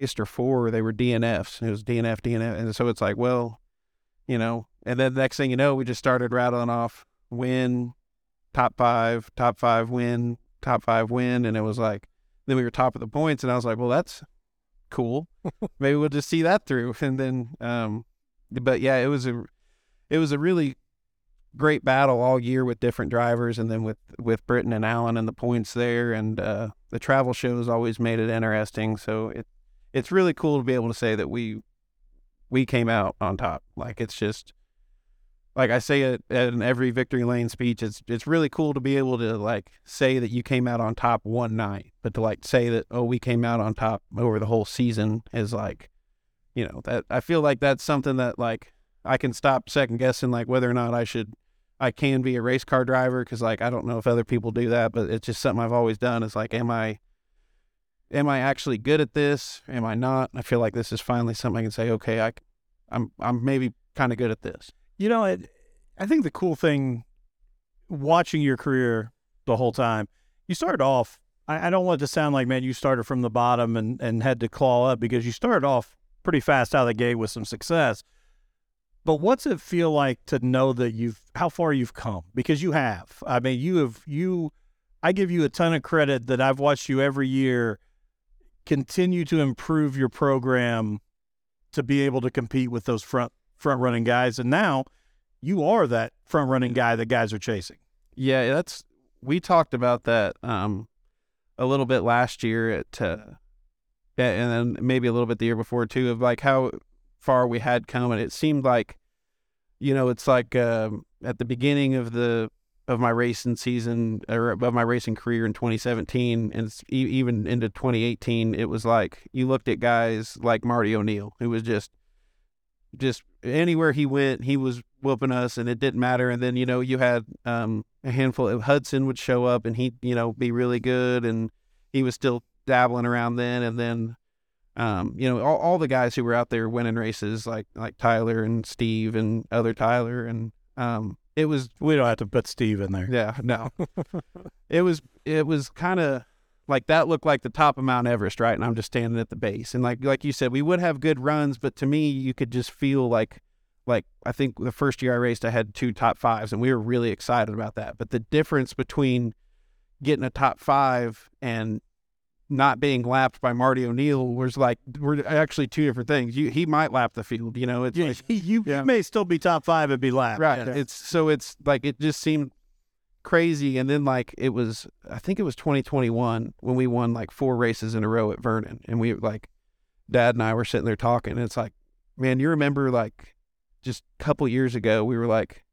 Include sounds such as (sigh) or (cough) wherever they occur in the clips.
or four, they were DNFs. It was DNF, DNF. And so it's like, well, you know, and then the next thing you know, we just started rattling off win, top five, top five win, top five win. And it was like, then we were top of the points. And I was like, well, that's cool. (laughs) Maybe we'll just see that through. And then, um, but yeah, it was a, it was a really great battle all year with different drivers and then with with Britton and Allen and the points there and uh, the travel shows always made it interesting so it it's really cool to be able to say that we we came out on top like it's just like I say it in every victory lane speech it's it's really cool to be able to like say that you came out on top one night but to like say that oh we came out on top over the whole season is like you know that I feel like that's something that like I can stop second guessing like whether or not I should I can be a race car driver because like I don't know if other people do that, but it's just something I've always done. Is like, am I am I actually good at this? Am I not? I feel like this is finally something I can say. Okay, I I'm I'm maybe kind of good at this. You know, it, I think the cool thing watching your career the whole time, you started off. I, I don't want it to sound like man, you started from the bottom and and had to claw up because you started off pretty fast out of the gate with some success. But what's it feel like to know that you've how far you've come? Because you have. I mean, you have you I give you a ton of credit that I've watched you every year continue to improve your program to be able to compete with those front front running guys. And now you are that front running guy that guys are chasing. Yeah, that's we talked about that um a little bit last year at uh, and then maybe a little bit the year before too of like how far we had come, and it seemed like, you know, it's like um, at the beginning of the of my racing season or of my racing career in 2017 and even into 2018 it was like you looked at guys like Marty O'Neill. Who was just just anywhere he went he was whooping us and it didn't matter. And then you know you had um, a handful of Hudson would show up and he'd you know be really good and he was still dabbling around then. And then um, you know, all, all the guys who were out there winning races, like like Tyler and Steve and other Tyler, and um, it was we don't have to put Steve in there. Yeah, no, (laughs) it was it was kind of like that looked like the top of Mount Everest, right? And I'm just standing at the base, and like like you said, we would have good runs, but to me, you could just feel like like I think the first year I raced, I had two top fives, and we were really excited about that. But the difference between getting a top five and not being lapped by Marty O'Neill was like we're actually two different things. You he might lap the field, you know. It's yeah, like, you (laughs) yeah. may still be top five and be lapped, right? Yeah. It's so it's like it just seemed crazy, and then like it was I think it was 2021 when we won like four races in a row at Vernon, and we like Dad and I were sitting there talking, and it's like, man, you remember like just a couple years ago we were like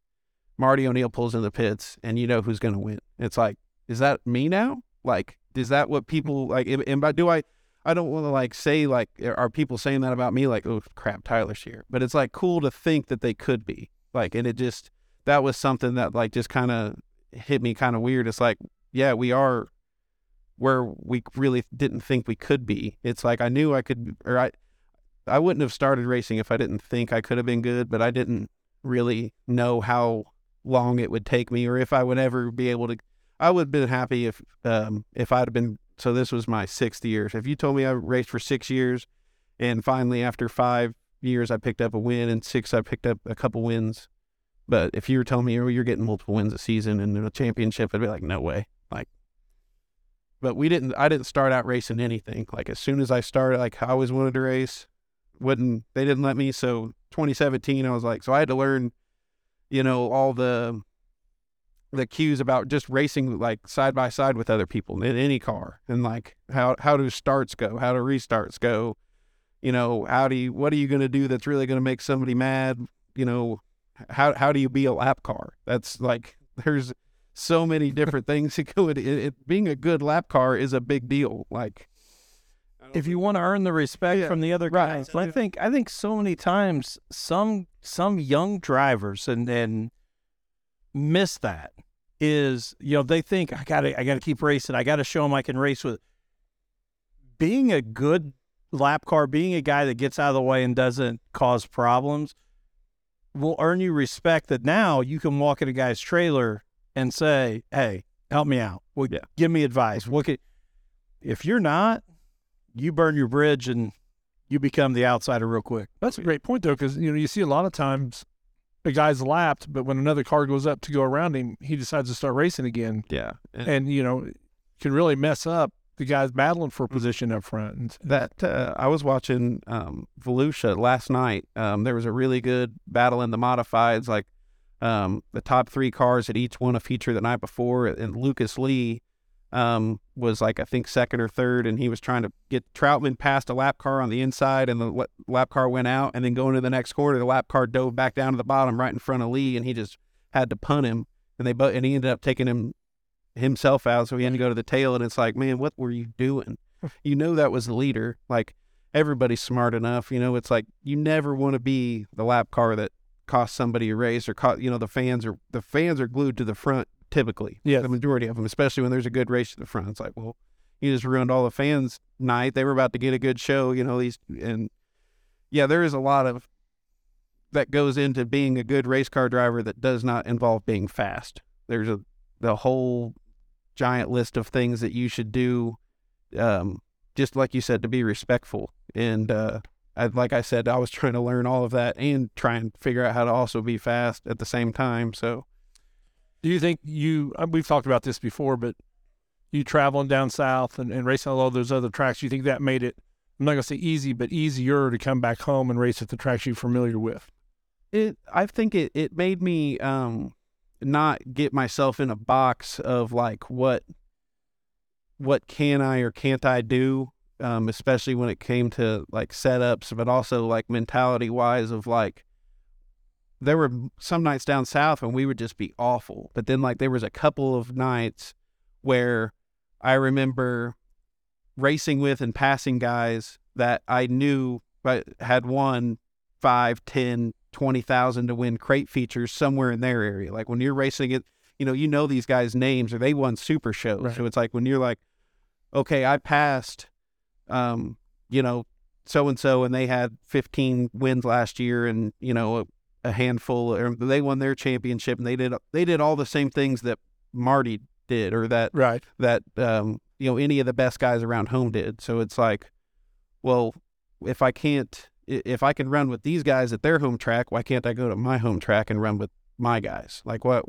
Marty O'Neill pulls in the pits, and you know who's going to win. It's like, is that me now? Like is that what people like? And by do I? I don't want to like say like are people saying that about me? Like oh crap, Tyler's here. But it's like cool to think that they could be like, and it just that was something that like just kind of hit me kind of weird. It's like yeah, we are where we really didn't think we could be. It's like I knew I could, or I, I wouldn't have started racing if I didn't think I could have been good, but I didn't really know how long it would take me or if I would ever be able to I would have been happy if um, if I'd have been. So this was my sixth year. If you told me I raced for six years, and finally after five years I picked up a win, and six I picked up a couple wins. But if you were telling me, oh, you're getting multiple wins a season and a championship, I'd be like, no way. Like, but we didn't. I didn't start out racing anything. Like as soon as I started, like I always wanted to race. Wouldn't they didn't let me. So 2017, I was like, so I had to learn, you know, all the the cues about just racing like side by side with other people in any car and like how how do starts go? How do restarts go? You know how do you what are you going to do that's really going to make somebody mad? You know how how do you be a lap car? That's like (laughs) there's so many different things that go it, it, being a good lap car is a big deal like if you want to earn the respect yeah, from the other guys right. i think i think so many times some some young drivers and and miss that is you know they think I got to I got to keep racing. I got to show them I can race with. Being a good lap car, being a guy that gets out of the way and doesn't cause problems, will earn you respect. That now you can walk in a guy's trailer and say, "Hey, help me out. Well, yeah. give me advice. What could?" If you're not, you burn your bridge and you become the outsider real quick. That's a great point though, because you know you see a lot of times a guy's lapped, but when another car goes up to go around him, he decides to start racing again, Yeah. And and you know can really mess up the guys battling for position up front. And that uh, I was watching um, Volusia last night. Um, there was a really good battle in the modifieds. Like um, the top three cars had each won a feature the night before, and Lucas Lee um, was like I think second or third, and he was trying to get Troutman past a lap car on the inside, and the lap car went out, and then going to the next corner, the lap car dove back down to the bottom right in front of Lee, and he just had to punt him, and they bo- and he ended up taking him himself out, so he had to go to the tail, and it's like, man, what were you doing? you know that was the leader. Like everybody's smart enough, you know. It's like you never want to be the lap car that cost somebody a race or caught. You know, the fans are the fans are glued to the front typically. Yeah. the majority of them, especially when there's a good race to the front. It's like, well, you just ruined all the fans' night. They were about to get a good show, you know. These and yeah, there is a lot of that goes into being a good race car driver that does not involve being fast. There's a the whole giant list of things that you should do, um, just like you said, to be respectful. And uh, I, like I said, I was trying to learn all of that and try and figure out how to also be fast at the same time. So do you think you? uh, We've talked about this before, but you traveling down south and, and racing all those other tracks, you think that made it? I'm not gonna say easy, but easier to come back home and race at the tracks you're familiar with. it, I think it it made me um, not get myself in a box of like what what can I or can't I do, um, especially when it came to like setups, but also like mentality wise of like there were some nights down south when we would just be awful, but then like there was a couple of nights where I remember racing with and passing guys that I knew but had won five, ten, twenty thousand to win crate features somewhere in their area. Like when you're racing it, you know, you know these guys' names or they won super shows. Right. So it's like when you're like, okay, I passed, um, you know, so and so, and they had 15 wins last year, and you know, a, handful, or they won their championship, and they did they did all the same things that Marty did, or that Right. that um, you know any of the best guys around home did. So it's like, well, if I can't, if I can run with these guys at their home track, why can't I go to my home track and run with my guys? Like what,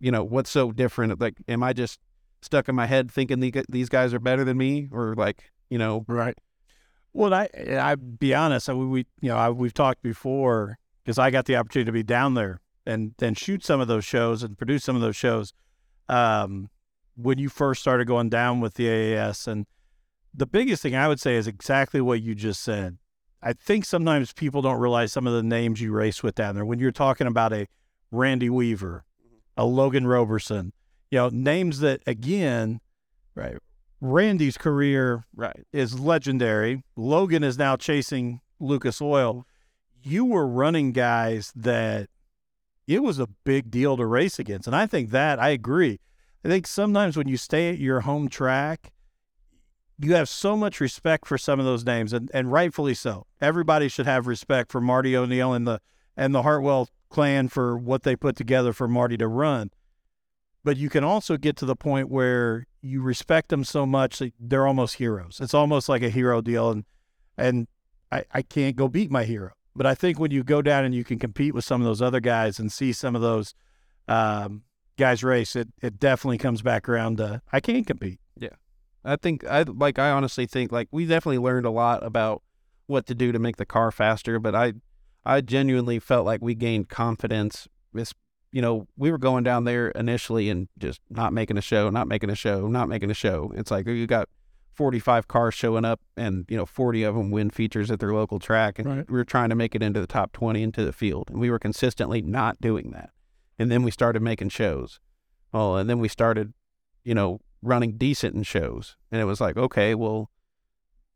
you know, what's so different? Like, am I just stuck in my head thinking the, these guys are better than me, or like, you know, Right. Well, I I be honest. I, we you know I, we've talked before because I got the opportunity to be down there and then shoot some of those shows and produce some of those shows. Um, when you first started going down with the AAS, and the biggest thing I would say is exactly what you just said. I think sometimes people don't realize some of the names you race with down there. When you're talking about a Randy Weaver, a Logan Roberson, you know names that again, right? Randy's career right, is legendary. Logan is now chasing Lucas Oil. You were running guys that it was a big deal to race against. And I think that I agree. I think sometimes when you stay at your home track, you have so much respect for some of those names, and, and rightfully so. Everybody should have respect for Marty O'Neill and the and the Hartwell clan for what they put together for Marty to run. But you can also get to the point where you respect them so much that they're almost heroes. It's almost like a hero deal, and and I, I can't go beat my hero. But I think when you go down and you can compete with some of those other guys and see some of those um, guys race, it it definitely comes back around to I can compete. Yeah, I think I like I honestly think like we definitely learned a lot about what to do to make the car faster, but I I genuinely felt like we gained confidence. This you know, we were going down there initially and just not making a show, not making a show, not making a show. It's like you got 45 cars showing up and, you know, 40 of them win features at their local track. And Right. we were trying to make it into the top 20 into the field. And we were consistently not doing that. And then we started making shows. Well, and then we started, you know, running decent in shows. And it was like, okay, well,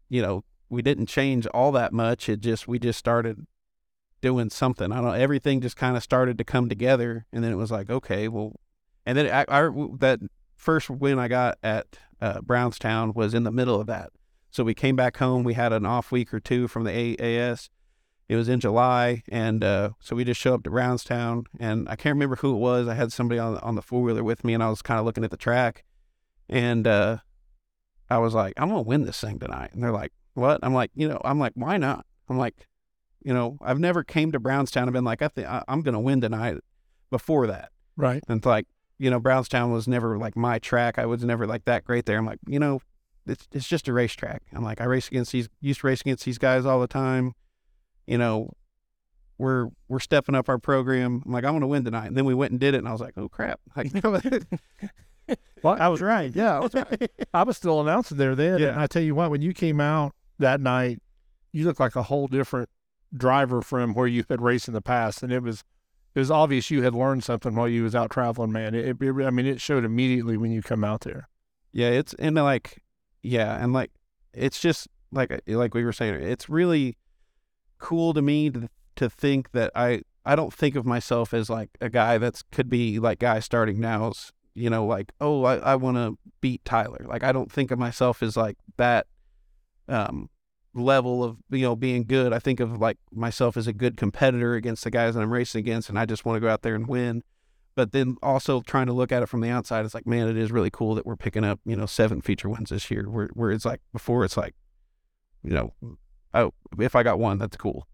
you know, we didn't change all that much. It just, we just started doing something. I don't know. Everything just kind of started to come together. And then it was like, okay, well, and then I, I that first win I got at uh, Brownstown was in the middle of that. So we came back home. We had an off week or two from the AAS. It was in July, and uh, so we just show up to Brownstown, and I can't remember who it was. I had somebody on on the four wheeler with me, and I was kind of looking at the track, and uh, I was like, "I'm gonna win this thing tonight." And they're like, what? I'm like, you know, I'm like, why not? I'm like, you know, I've never came to Brownstown and been like, I think I'm going to win tonight. Before that, Right. and it's like, you know, Brownstown was never like my track. I was never like that great there. I'm like, you know, it's it's just a racetrack. I'm like, I race against these, used to race against these guys all the time. You know, we're we're stepping up our program. I'm like, I want to win tonight. And then we went and did it, and I was like, oh crap! (laughs) Like, (laughs) Well, I was right. yeah, I was right. I was still announcing there then. Yeah. And I tell you what, when you came out that night, you looked like a whole different driver from where you had raced in the past. And it was it was obvious you had learned something while you was out traveling, man. It, it I mean, it showed immediately when you come out there. Yeah, it's and like, yeah, and like, it's just like like we were saying, it's really cool to me to to think that I I don't think of myself as like a guy that's could be like guy starting now's you know like oh I I want to beat Tyler like I don't think of myself as like that um level of you know being good I think of like myself as a good competitor against the guys that I'm racing against and I just want to go out there and win but then also trying to look at it from the outside, it's like, man, it is really cool that we're picking up, you know, seven feature wins this year. Where where it's like before, it's like, you know, oh, if I got one, that's cool.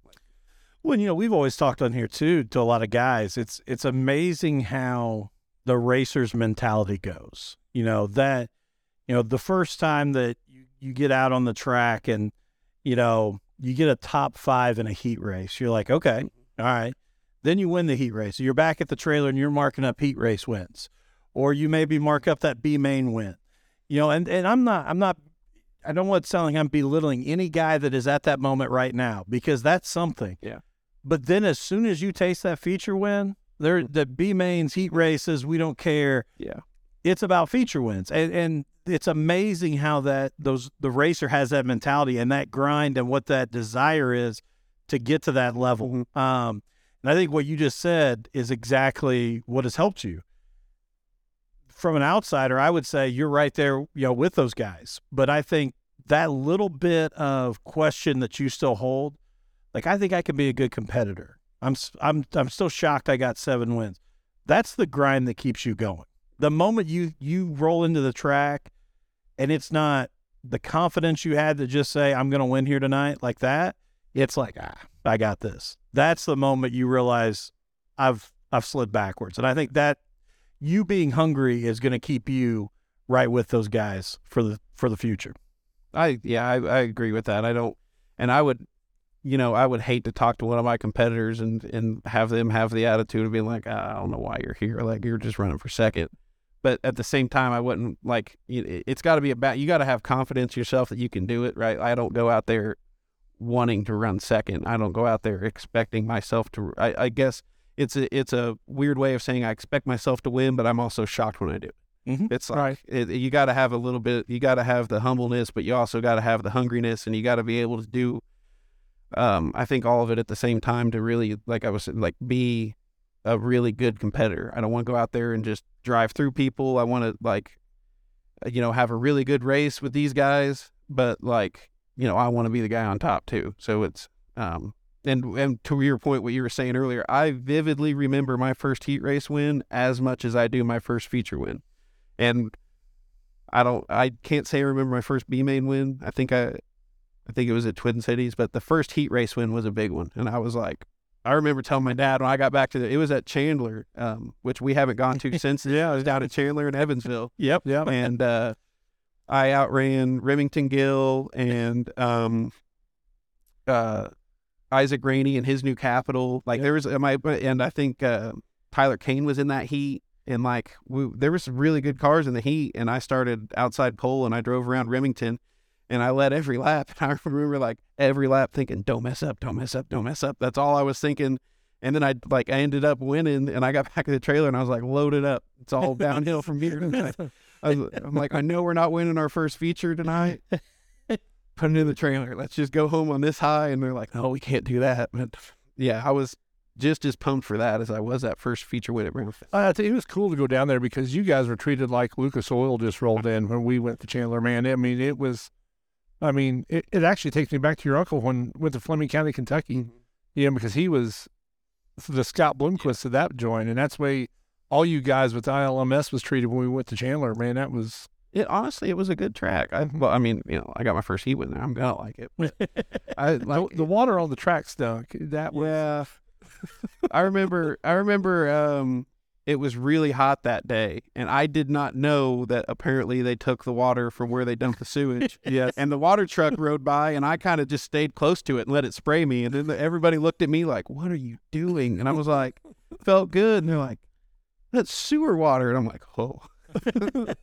Well, you know, we've always talked on here too to a lot of guys. It's it's amazing how the racer's mentality goes. You know that, you know, the first time that you, you get out on the track and, you know, you get a top five in a heat race, you're like, okay, all right. Then you win the heat race. You're back at the trailer and you're marking up heat race wins, or you maybe mark up that B main win. You know, and and I'm not I'm not I don't want to sound like I'm belittling any guy that is at that moment right now because that's something. Yeah. But then as soon as you taste that feature win, there mm-hmm. the B mains heat races, we don't care. Yeah. It's about feature wins. And and it's amazing how that those the racer has that mentality and that grind and what that desire is to get to that level. Um and I think what you just said is exactly what has helped you. From an outsider, I would say you're right there, you know, with those guys. But I think that little bit of question that you still hold, like I think I can be a good competitor. I'm I'm I'm still shocked I got 7 wins. That's the grind that keeps you going. The moment you you roll into the track and it's not the confidence you had to just say I'm going to win here tonight like that, it's like ah, I got this. That's the moment you realize I've I've slid backwards. And I think that you being hungry is going to keep you right with those guys for the for the future. I yeah, I, I agree with that. I don't, and I would, you know, I would hate to talk to one of my competitors and and have them have the attitude of being like, "Ah, I don't know why you're here, like you're just running for second. But at the same time, I wouldn't like. it- It's got to be about. You got to have confidence yourself that you can do it, right? I don't go out there wanting to run second. I don't go out there expecting myself to. I, I guess it's a it's a weird way of saying I expect myself to win, but I'm also shocked when I do. Mhm. It's like Right. it, you got to have a little bit. You got to have the humbleness, but you also got to have the hungriness, and you got to be able to do. Um, I think all of it at the same time to really, like I was like be a really good competitor. I don't want to go out there and just drive through people. I want to like, uh, you know, have a really good race with these guys, but like, you know, I want to be the guy on top too. So it's, um, and and to your point, what you were saying earlier, I vividly remember my first heat race win as much as I do my first feature win, and I don't, I can't say I remember my first B main win. I think I, I think it was at Twin Cities, but the first heat race win was a big one, and I was like, I remember telling my dad when I got back to the, it was at Chandler, um, which we haven't gone to since. yeah, it was down at Chandler in Evansville (laughs) Yep. yep. and uh, I outran Remington Gill and um, uh, Isaac Rainey and his new capital. Like there was my and I think uh, Tyler Kane was in that heat. And like we, there was some really good cars in the heat, and I started outside pole and I drove around Remington, and I led every lap. And (laughs) I remember like every lap thinking, "Don't mess up, don't mess up, don't mess up." That's all I was thinking. And then I like I ended up winning, and I got (laughs) back in the trailer, and I was like loaded up. It's all downhill from here. I was, I'm like, I know we're not winning our first feature tonight. Put it in the trailer. Let's just go home on this high. And they're like, no, we can't do that. But yeah, I was just as pumped for that as I was that first feature win at tell you, uh, it was cool to go down there because you guys were treated like Lucas Oil just rolled in when we went to Chandler. Man, I mean, it was, I mean, it, it actually takes me back to your uncle when went to Fleming County, Kentucky. Yeah, because he was the Scott Bloomquist of that joint, and that's the way all you guys with ILMS was treated when we went to Chandler. Man, that was it honestly it was a good track. I well, I mean, you know, I got my first heat win there. I'm gonna like it. (laughs) I like the, the water on the track stunk. That was yeah. (laughs) I remember I remember um it was really hot that day and I did not know that apparently they took the water from where they dumped the sewage. (laughs) yes. and the water truck rode by and I kind of just stayed close to it and let it spray me and then everybody looked at me like, "What are you doing?" And I was like, (laughs) "Felt good." And they're like, "That's sewer water." And I'm like, "Oh." (laughs)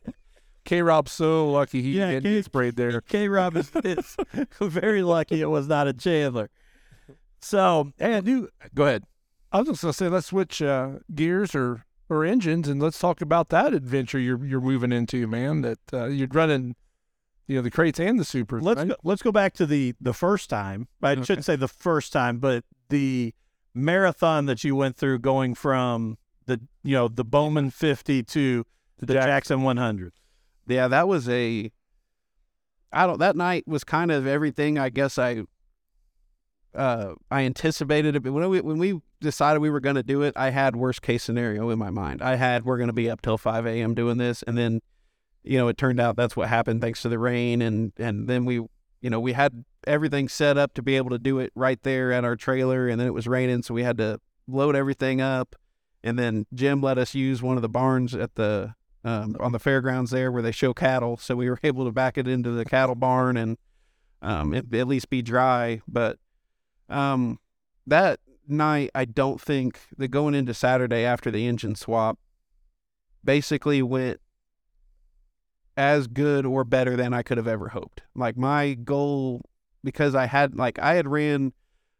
K Rob's so lucky he Yeah, didn't K- get sprayed there. K Rob is, is very lucky it was not a Chandler. So, and you Go ahead. I was just gonna say let's switch uh, gears or or engines and let's talk about that adventure you're you're moving into, man. That uh, you're running, you know, the crates and the supers. let's right? go, let's go back to the the first time. I Okay. shouldn't say the first time, but the marathon that you went through, going from the you know the Bowman 50 to the, Jack- Jackson 100. Yeah, that was a. I don't. That night was kind of everything. I guess I. Uh, I anticipated it, but when we when we decided we were going to do it, I had worst case scenario in my mind. I had we're going to be up till five a.m. doing this, and then, you know, it turned out that's what happened thanks to the rain, and and then we, you know, we had everything set up to be able to do it right there at our trailer, and then it was raining, so we had to load everything up, and then Jim let us use one of the barns at the um, on the fairgrounds there where they show cattle. So we were (laughs) able to back it into the cattle barn and um, at least be dry. But um, that night, I don't think that going into Saturday after the engine swap basically went as good or better than I could have ever hoped. Like my goal, because I had like I had ran.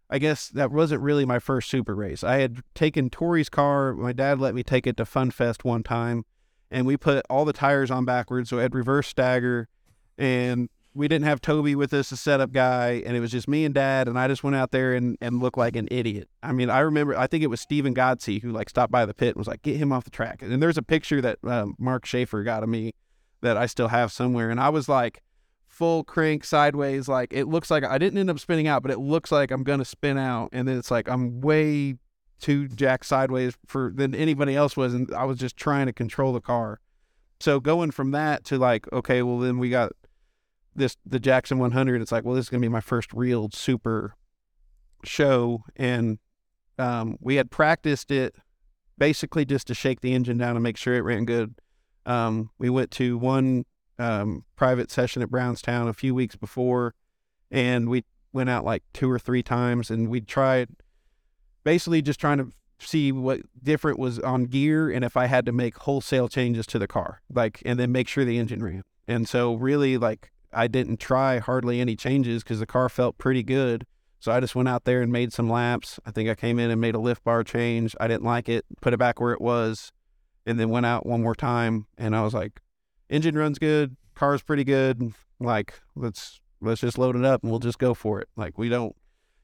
I guess that wasn't really my first super race. I had taken Tori's car. My dad let me take it to Fun Fest one time and we put all the tires on backwards, so I had reverse stagger, and we didn't have Toby with us, the setup guy, and it was just me and Dad, and I just went out there and, and looked like an idiot. I mean, I remember, I think it was Steven Godsey who like stopped by the pit and was like, "Get him off the track." And there's a picture that um, Mark Schaefer got of me that I still have somewhere, and I was like full crank sideways, like it looks like I didn't end up spinning out, but it looks like I'm gonna spin out, and then it's like I'm way too jack sideways for than anybody else was, and I was just trying to control the car. So going from that to like, okay, well then we got this the Jackson 100. It's like, well, this is gonna be my first real super show, and um, we had practiced it basically just to shake the engine down and make sure it ran good. Um, we went to one um, private session at Brownstown a few weeks before, and we went out like two or three times, and we tried basically just trying to see what different was on gear and if I had to make wholesale changes to the car, like, and then make sure the engine ran. And so, really, like, I didn't try hardly any changes because the car felt pretty good. So I just went out there and made some laps. I think I came in and made a lift bar change. I didn't like it, put it back where it was, and then went out one more time. And I was like, engine runs good, car's pretty good. Like, let's let's just load it up and we'll just go for it. Like, we don't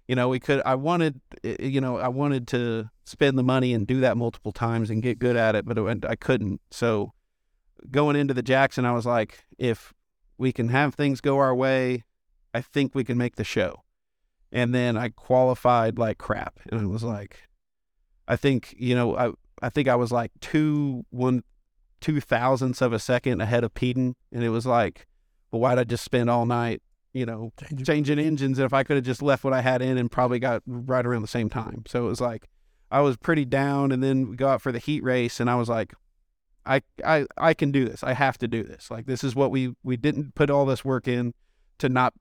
you know, we could. I wanted, eh, you know, I wanted to spend the money and do that multiple times and get good at it, but it, I couldn't. So going into the Jackson, I was like, if we can have things go our way, I think we can make the show. And then I qualified like crap, and it was like, I think, you know, I I think I was like two one two thousandths of a second ahead of Peden, and it was like, well, why'd I just spend all night, you know, changing engines and if I could have just left what I had in and probably got right around the same time. So it was like I was pretty down and then we go out for the heat race and I was like I I I can do this. I have to do this. Like this is what we we didn't put all this work in to not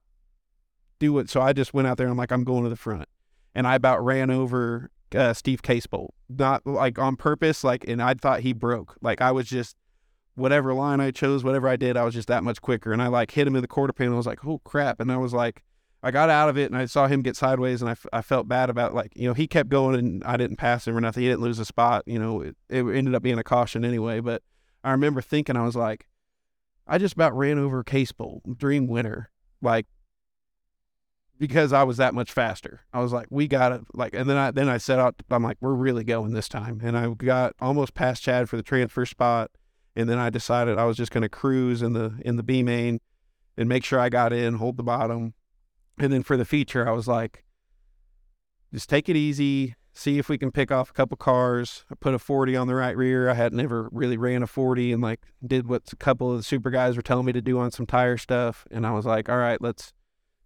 do it. So I just went out there and I'm like I'm going to the front. And I about ran over uh, Steve Casebolt. Not like on purpose like and I thought he broke. Like I was just whatever line I chose, whatever I did, I was just that much quicker. And I like hit him in the quarter panel. I was like, oh crap. And I was like, I got out of it and I saw him get sideways and I, f- I felt bad about like, you know, he kept going and I didn't pass him or nothing. He didn't lose a spot. You know, it, it ended up being a caution anyway. But I remember thinking, I was like, I just about ran over Casebolt, dream winner. Like, because I was that much faster. I was like, we got it. Like, and then I, then I set out, I'm like, we're really going this time. And I got almost past Chad for the transfer spot and then I decided I was just going to cruise in the in the B main and make sure I got in, hold the bottom, and then for the feature I was like, just take it easy. see if we can pick off a couple cars. I put a 40 on the right rear. I had never really ran a 40 and like did what a couple of the super guys were telling me to do on some tire stuff. And I was like, all right, let's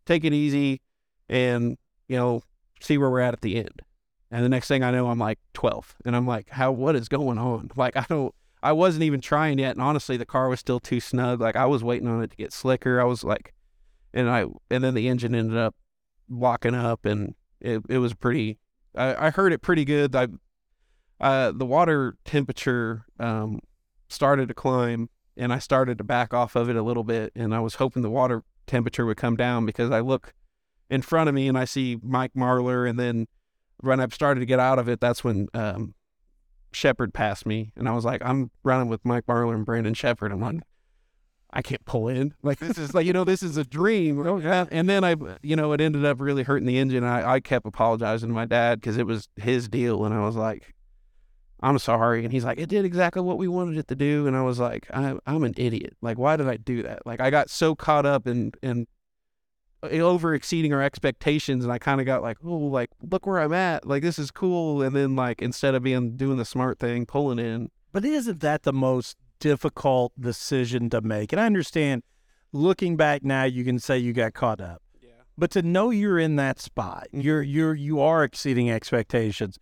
take it easy and, you know, see where we're at at the end. And the next thing I know, I'm like 12th. And I'm like, how, what is going on? (laughs) Like, I don't, I wasn't even trying yet. And honestly, the car was still too snug. Like, I was waiting on it to get slicker. I was like, and I, and then the engine ended up locking up and it, it was pretty, I, I heard it pretty good. I, uh, the water temperature, um, started to climb and I started to back off of it a little bit. And I was hoping the water temperature would come down because I look in front of me and I see Mike Marlar. And then when I started to get out of it, that's when, um, Shepard passed me, and I was like, I'm running with Mike Marlar and Brandon Shepard. I'm like, I can't pull in. (laughs) Like this is like you know this is a dream. Oh. And then I, you know, it ended up really hurting the engine. I I kept apologizing to my dad because it was his deal, and I was like, I'm sorry. And he's like, it did exactly what we wanted it to do. And I was like, I, I'm an idiot. Like, why did I do that? Like, I got so caught up in in uh, over exceeding our expectations and I kind of got like, oh, like look where I'm at. Like this is cool. And then like instead of being doing the smart thing, pulling in. But isn't that the most difficult decision to make? And I understand looking back now you can say you got caught up. Yeah. But to know you're in that spot, mm-hmm. you're you're you are exceeding expectations.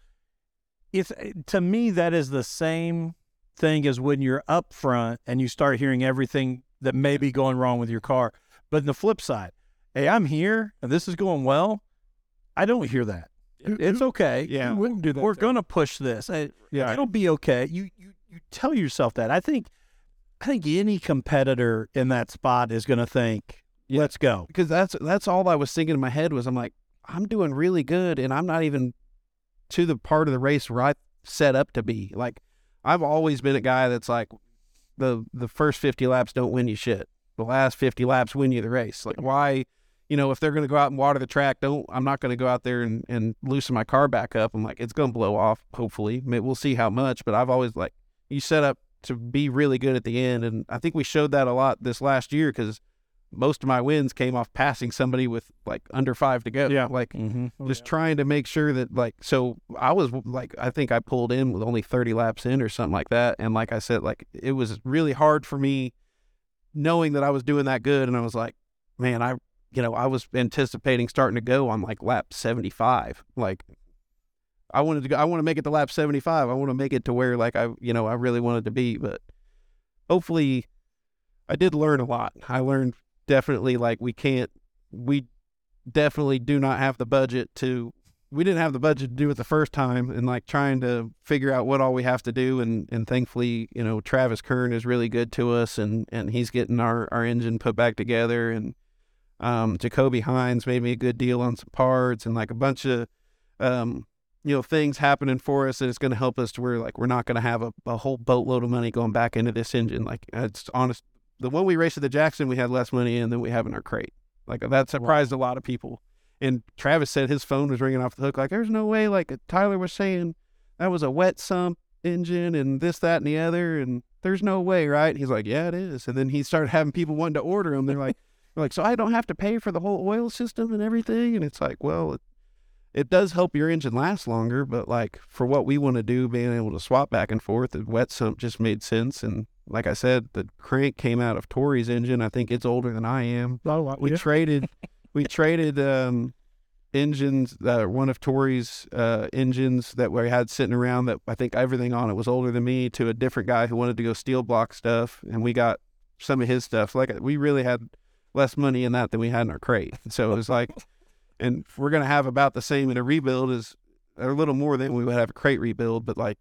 If eh, to me that is the same thing as when you're up front and you start hearing everything that may be going wrong with your car. But the flip side, hey, I'm here and this is going well, I don't hear that. It's okay. Yeah. we wouldn't do that. We're to- gonna push this. I- Yeah. It'll be okay. You you you tell yourself that. I think I think any competitor in that spot is gonna think, Yeah. let's go. Because that's that's all I was thinking in my head was I'm like, I'm doing really good and I'm not even to the part of the race where I set up to be. Like I've always been a guy that's like the the first 50 laps don't win you shit. The last 50 laps win you the race. Like why you know, if they're going to go out and water the track, don't. I'm not going to go out there and, and loosen my car back up. I'm like, it's going to blow off. Hopefully, we'll see how much. But I've always like, you set up to be really good at the end, and I think we showed that a lot this last year because most of my wins came off passing somebody with like under five to go. Yeah. like Mm-hmm. just trying to make sure that like so I was like I think I pulled in with only 30 laps in or something like that and like I said like it was really hard for me knowing that I was doing that good and I was like man I you know I was anticipating starting to go on like lap 75 like I wanted to go I want to make it to lap 75 I want to make it to where like I you know I really wanted to be but hopefully I did learn a lot. I learned definitely like we can't we definitely do not have the budget to we didn't have the budget to do it the first time and like trying to figure out what all we have to do and and thankfully you know Travis Kern is really good to us and and he's getting our our engine put back together and um Jacoby Hines made me a good deal on some parts and like a bunch of um you know things happening for us that it's going to help us to where like we're not going to have a, a whole boatload of money going back into this engine like it's honest the one we raced at the Jackson we had less money in than we have in our crate like that surprised a lot of people and Travis said his phone was ringing off the hook. Like, there's no way. Like Tyler was saying, that was a wet sump engine and this, that, and the other. And there's no way, right? He's like, yeah, it is. And then he started having people wanting to order them. They're like, they're like, so I don't have to pay for the whole oil system and everything. And it's like, well, it, does help your engine last longer, but like for what we want to do, being able to swap back and forth, the wet sump just made sense. And like I said, the crank came out of Tori's engine. I think it's older than I am Oh, we yeah. traded we traded um engines uh, one of Tori's uh engines that we had sitting around that I think everything on it was older than me to a different guy who wanted to go steel block stuff and we got some of his stuff like we really had less money in that than we had in our crate so it was like and we're gonna have about the same in a rebuild as or a little more than we would have a crate rebuild but like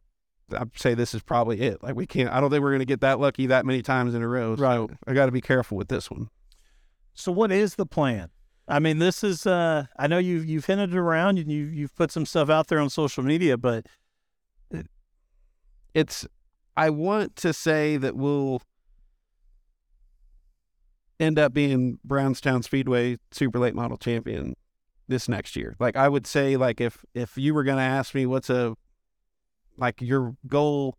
I'd say this is probably it. Like we can't I don't think we're gonna get that lucky that many times in a row so I got to be careful with this one. So what is the plan? I mean, this is uh I know you've you've hinted around and you you've put some stuff out there on social media, but it's I want to say that we'll end up being Brownstown Speedway super late model champion this next year. Like I would say like if if you were going to ask me what's a like your goal,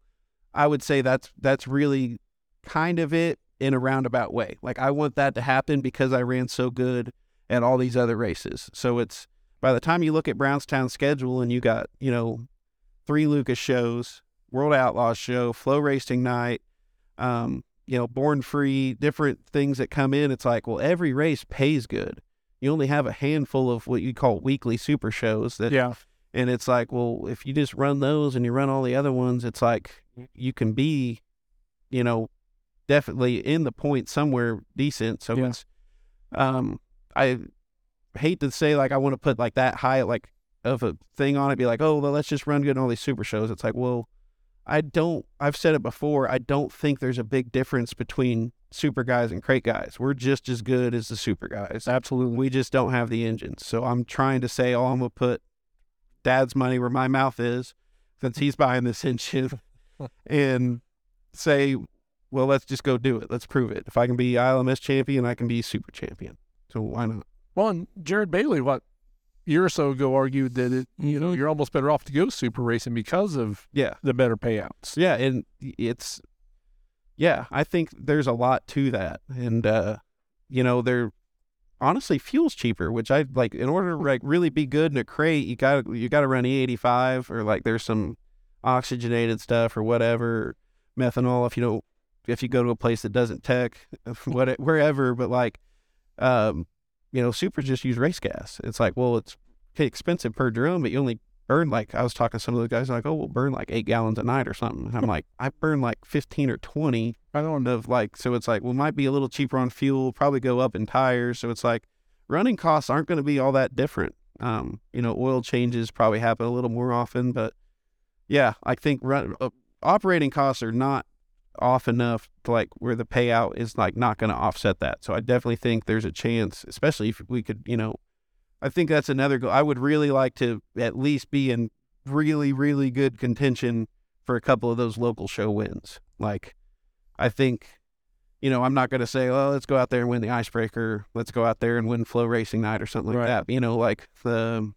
I would say that's that's really kind of it in a roundabout way. Like I want that to happen because I ran so good at all these other races. So it's by the time you look at Brownstown's schedule and you got you know three Lucas shows, World Outlaws show, FloRacing Night, um, you know, Born Free, different things that come in. It's like, well, every race pays good. You only have a handful of what you call weekly super shows that Yeah. and it's like, well, if you just run those and you run all the other ones, it's like you can be, you know, definitely in the point somewhere decent. So Yeah. it's, um, I hate to say like I want to put like that high like of a thing on it, be like, oh, well, let's just run good in all these super shows. It's like, well, I don't. I've said it before. I don't think there's a big difference between super guys and crate guys. We're just as good as the super guys. Absolutely. We just don't have the engines. So I'm trying to say, oh, I'm gonna put dad's money where my mouth is, since he's buying this (laughs) engine, and say, well, let's just go do it. Let's prove it. If I can be ILMS champion, I can be super champion. So why not? Well, and Jared Bailey, what year or so ago, argued that it, you know, you're almost better off to go super racing because of Yeah, the better payouts. yeah, and it's yeah. I think there's a lot to that, and uh, you know, they're honestly fuel's cheaper, which I like. In order to like really be good in a crate, you got to you got to run E85 or like there's some oxygenated stuff or whatever methanol if you don't if you go to a place that doesn't tech (laughs) what wherever but like um you know supers just use race gas it's like well it's expensive per drum but you only burn like i was talking to some of the guys like oh we'll burn like eight gallons a night or something. And i'm like i burn like 15 or 20 I don't know. like so it's like well might be a little cheaper on fuel probably go up in tires. So it's like running costs aren't going to be all that different. Um you know oil changes probably happen a little more often but yeah i think run uh, operating costs are not off enough to like where the payout is like not going to offset that. So i definitely think there's a chance especially if we could you know i think that's another goal i would really like to at least be in really really good contention for a couple of those local show wins like I think, you know, I'm not going to say, well, let's go out there and win the icebreaker. Let's go out there and win FloRacing night or something like that. You know, like the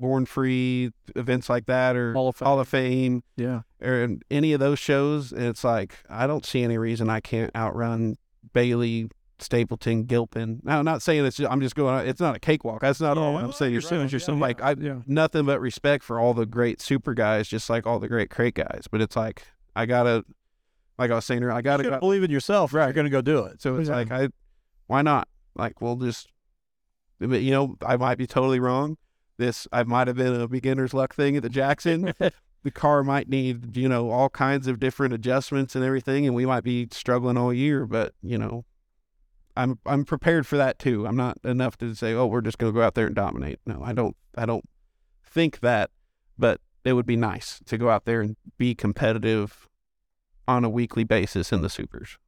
Born Free events like that or Hall of Fame. Hall of Fame Yeah. or any of those shows. It's like, I don't see any reason I can't outrun Bailey, Stapleton, Gilpin. Now, I'm not saying it's, I'm just going, it's not a cakewalk. That's not all I'm saying. you're saying you're saying like, I, Yeah. nothing but respect for all the great super guys, just like all the great crate guys. But it's like I gotta, like I was saying, earlier, I gotta. gotta believe in yourself. Right. You're to go do it. So it's Yeah. like I, why not? Like we'll just, but, you know, I might be totally wrong. This I might have been a beginner's luck thing at the Jackson. (laughs) the car might need you know all kinds of different adjustments and everything, and we might be struggling all year. But you know, I'm I'm prepared for that too. I'm not enough to say, oh, we're just going to go out there and dominate. No, I don't. I don't think that. But it would be nice to go out there and be competitive on a weekly basis in the supers.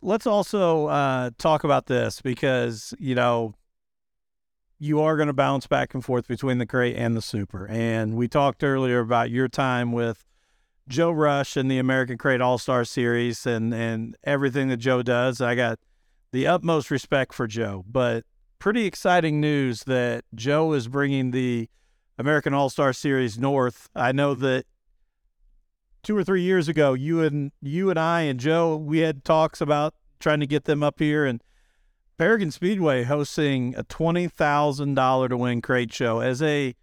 Let's also uh, talk about this because, you know, you are going to bounce back and forth between the crate and the super. And we talked earlier about your time with Joe Rush and the American Crate All Star Series and, and everything that Joe does. I got the utmost respect for Joe, but pretty exciting news that Joe is bringing the American All Star Series north. I know that two or three years ago, you and you and I and Joe, we had talks about trying to get them up here and Paragon Speedway hosting a twenty thousand dollar to win crate show as a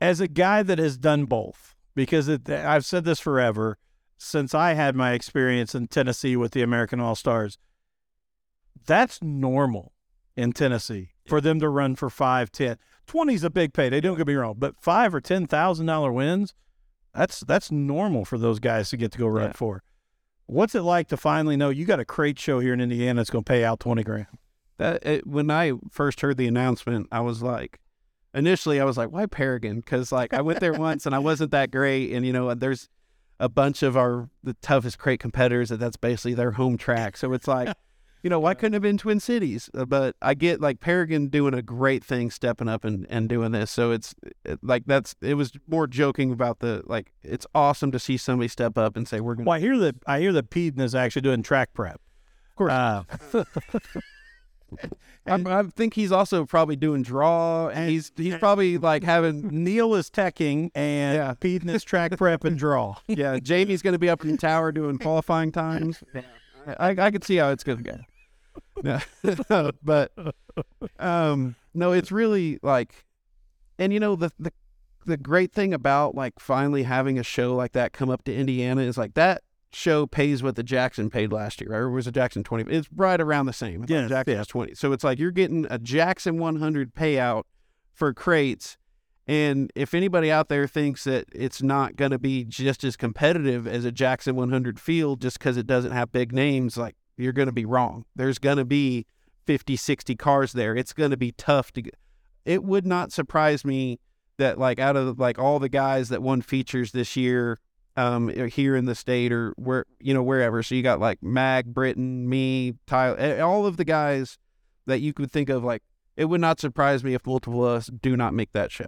as a guy that has done both because it, I've said this forever since I had my experience in Tennessee with the American All Stars. That's normal in Tennessee for them to run for five, ten. Twenty is a big payday. Don't get me wrong, but five or ten thousand dollar wins, that's that's normal for those guys to get to go run Yeah. for. What's it like to finally know you got a crate show here in Indiana that's going to pay out twenty grand? That it, when I first heard the announcement, I was like, initially I was like, why Paragon? Because like I went there (laughs) once and I wasn't that great, and you know, there's a bunch of our the toughest crate competitors that that's basically their home track. So it's like, you know, why couldn't it have been Twin Cities? Uh, But I get like Paragon doing a great thing, stepping up and and doing this. So it's like that's it was more joking about the like it's awesome to see somebody step up and say we're gonna. Well, I hear that I hear that Peden is actually doing track prep. Of course. Uh, (laughs) I, I think he's also probably doing draw, and he's he's probably like having Neil is teching and Yeah. Peden is track prep and draw. (laughs) yeah, Jamie's going to be up in the tower doing qualifying times. I, I could see how it's going to go. Yeah. (laughs) but um, no, it's really like And you know the the the great thing about like finally having a show like that come up to Indiana is like that show pays what the Jackson paid last year, right? Or was it Jackson 20? It's right around the same. Thought Yes, Jackson yeah. was 20. So it's like you're getting a Jackson 100 payout for crates. And if anybody out there thinks that it's not going to be just as competitive as a Jackson 100 field just because it doesn't have big names, like you're going to be wrong. There's going to be 50, 60 cars there. It's going to be tough to get. It would not surprise me that like out of like all the guys that won features this year um here in the state or where you know wherever so you got like mag britton me tyler eh, all of the guys that you could think of like it would not surprise me if multiple of us do not make that show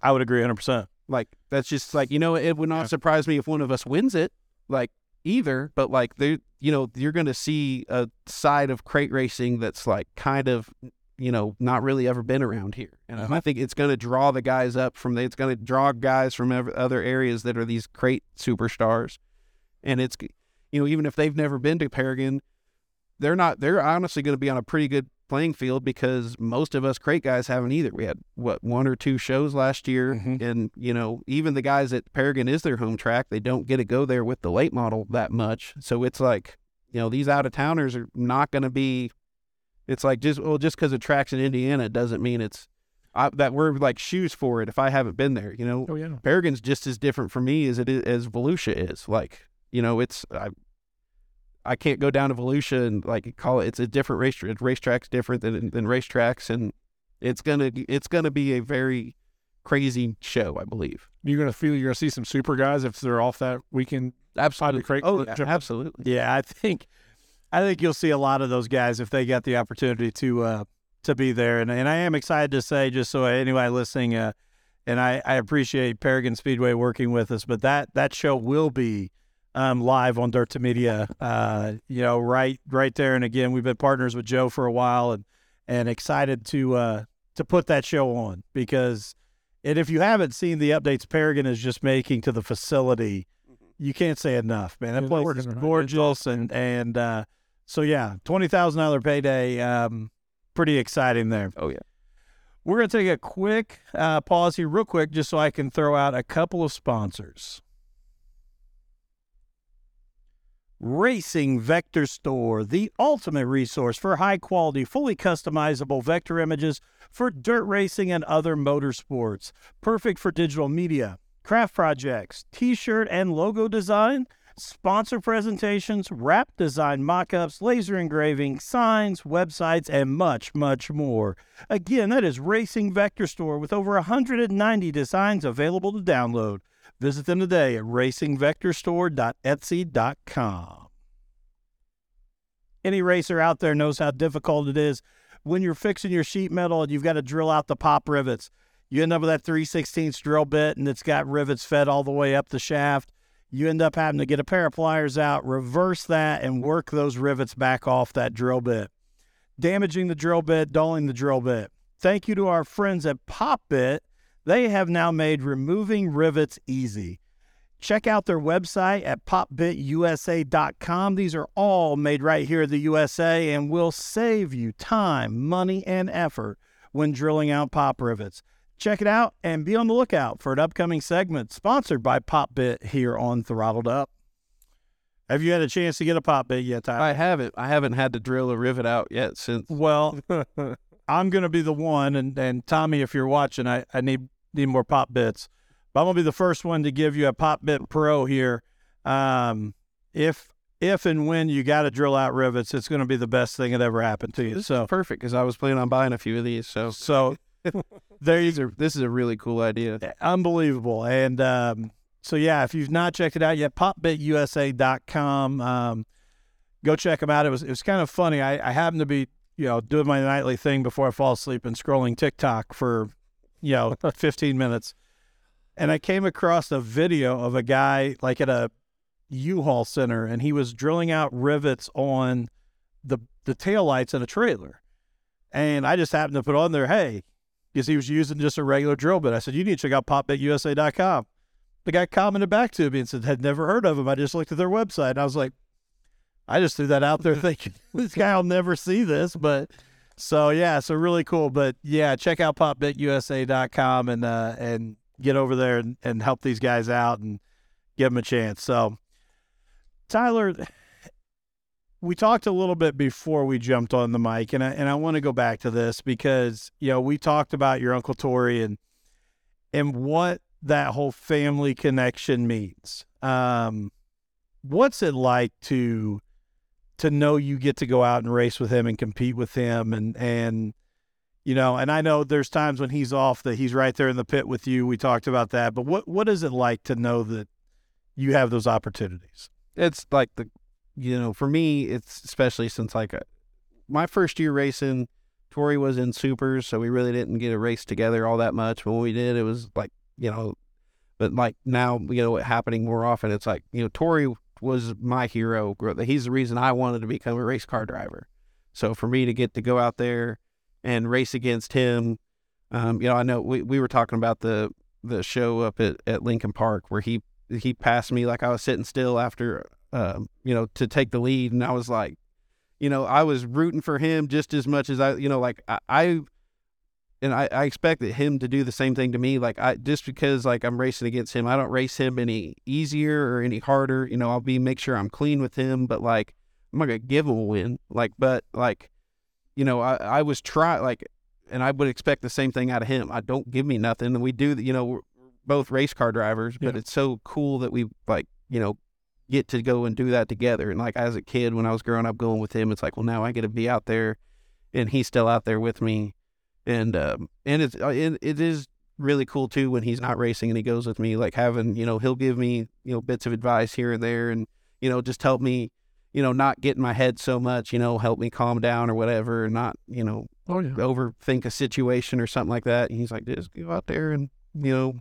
I would agree 100%. like that's just like you know it would not Yeah. surprise me if one of us wins it like either but like there you know you're going to see a side of crate racing that's like kind of you know not really ever been around here. And uh-huh. i think it's going to draw the guys up from the, it's going to draw guys from other areas that are these crate superstars. And it's you know even if they've never been to Paragon they're not they're honestly going to be on a pretty good playing field because most of us crate guys haven't either. We had what one or two shows last year, Mhm. and you know even the guys at Paragon is their home track. They don't get to go there with the late model that much, so it's like you know these out of towners are not going to be. It's like just well just because the track's in Indiana doesn't mean it's I, that we're like shoes for it. If I haven't been there, you know Oh yeah. Paragon's just as different for me as it is as Volusia is. Like, you know, it's I I can't go down to Volusia and like call it it's a different race racetrack's different than than racetracks and it's gonna it's gonna be a very crazy show, I believe. You're gonna feel you're gonna see some super guys if they're off that weekend. Absolutely. crate Oh, yeah, jump- absolutely. Yeah, I think I think you'll see a lot of those guys if they get the opportunity to uh, to be there, and and I am excited to say, just so anybody listening, uh, and I, I appreciate Paragon Speedway working with us, but that that show will be um, live on Dirt to Media, uh, you know, right right there, and again, we've been partners with Joe for a while, and and excited to uh, to put that show on because, and if you haven't seen the updates Paragon is just making to the facility you can't say enough, man. That It's place working is right. Gorgeous, and and uh, so yeah, twenty thousand dollar payday. Um, pretty exciting there. Oh yeah. We're gonna take a quick uh, pause here, real quick, just so I can throw out a couple of sponsors. Racing Vector Store, the ultimate resource for high quality, fully customizable vector images for dirt racing and other motorsports. Perfect for digital media, craft projects, t shirt and logo design, sponsor presentations, wrap design mock ups, laser engraving, signs, websites, and much, much more. Again, that is Racing Vector Store with over 190 designs available to download. Visit them today at racingvectorstore.etsy.com. Any racer out there knows how difficult it is when you're fixing your sheet metal and you've got to drill out the pop rivets. You end up with that 3 16 drill bit and it's got rivets fed all the way up the shaft. You end up having to get a pair of pliers out, reverse that, and work those rivets back off that drill bit, damaging the drill bit, dulling the drill bit. Thank you to our friends at PopBit. They have now made removing rivets easy. Check out their website at popbitusa.com. These are all made right here in the USA and will save you time, money, and effort when drilling out pop rivets. Check it out and be on the lookout for an upcoming segment sponsored by PopBit here on Throttled Up. Have you had a chance to get a pop bit yet, Tyler? I haven't I haven't had to drill a rivet out yet since Well, (laughs) I'm going to be the one, and, and Tommy, if you're watching, I, I need need more pop bits. But I'm going to be the first one to give you a pop bit pro here. Um, if if and when you got to drill out rivets, it's going to be the best thing that ever happened to you. this So perfect because I was planning on buying a few of these. So so (laughs) there you are this is a really cool idea. unbelievable. And um, so, yeah, if you've not checked it out yet, popbitusa.com. Um, go check them out. It was it was kind of funny. I, I happened to be you know doing my nightly thing before I fall asleep and scrolling TikTok for you (laughs) know 15 minutes, and I came across a video of a guy like at a U-Haul center, and he was drilling out rivets on the the taillights in a trailer. And I just happened to put on there, hey, because he was using just a regular drill bit. I said, you need to check out popbitusa.com. The guy commented back to me and said, had never heard of him. I just looked at their website. And I was like, I just threw that out there (laughs) thinking this guy will never see this. But So yeah, so really cool. But yeah, check out popbitusa.com and uh, and get over there and, and help these guys out and give them a chance. So Tyler, we talked a little bit before we jumped on the mic, and I and I want to go back to this because you know we talked about your uncle Tori and and what that whole family connection means. Um, what's it like to to know you get to go out and race with him and compete with him and and you know and I know there's times when he's off that he's right there in the pit with you. We talked about that, but what what is it like to know that you have those opportunities? It's like the, you know, for me, it's especially since like uh, my first year racing, Tori was in supers, so we really didn't get a race together all that much. But when we did, it was like, you know, but like now, you know, happening more often. It's like, you know, Tori was my hero. He's the reason I wanted to become a race car driver. So for me to get to go out there and race against him, um, you know, I know we, we were talking about the the show up at, at Lincoln Park where he he passed me like I was sitting still after uh, you know to take the lead, and I was like, you know, I was rooting for him just as much as I, you know, like I, I and I, I expected him to do the same thing to me. Like I just because like I'm racing against him, I don't race him any easier or any harder. You know, I'll be make sure I'm clean with him, but like I'm not gonna give him a win. Like, but like, you know, I I was try like, and I would expect the same thing out of him. I don't give me nothing, and we do. You know, we're both race car drivers, but Yeah. it's so cool that we like you know get to go and do that together. And like as a kid, when I was growing up going with him, it's like, well, now I get to be out there, and he's still out there with me and um, and it's uh, it, it is really cool too when he's not racing and he goes with me like having you know he'll give me you know bits of advice here and there and you know just help me you know not get in my head so much you know help me calm down or whatever and not you know Oh yeah. overthink a situation or something like that and he's like just go out there and you know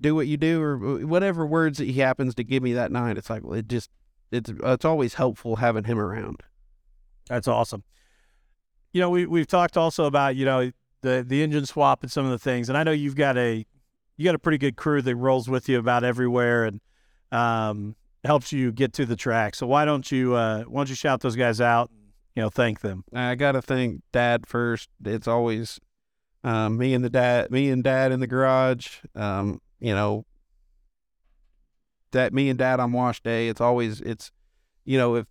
do what you do or whatever words that he happens to give me that night it's like well it just it's it's always helpful having him around That's awesome. You know, we we've talked also about you know the the engine swap and some of the things, and I know you've got a you got a pretty good crew that rolls with you about everywhere and um, helps you get to the track. So why don't you uh, why don't you shout those guys out? You know, thank them. I gotta thank Dad first. It's always um, me and the dad, me and Dad in the garage. Um, you know, that me and Dad on wash day. It's always it's, you know, if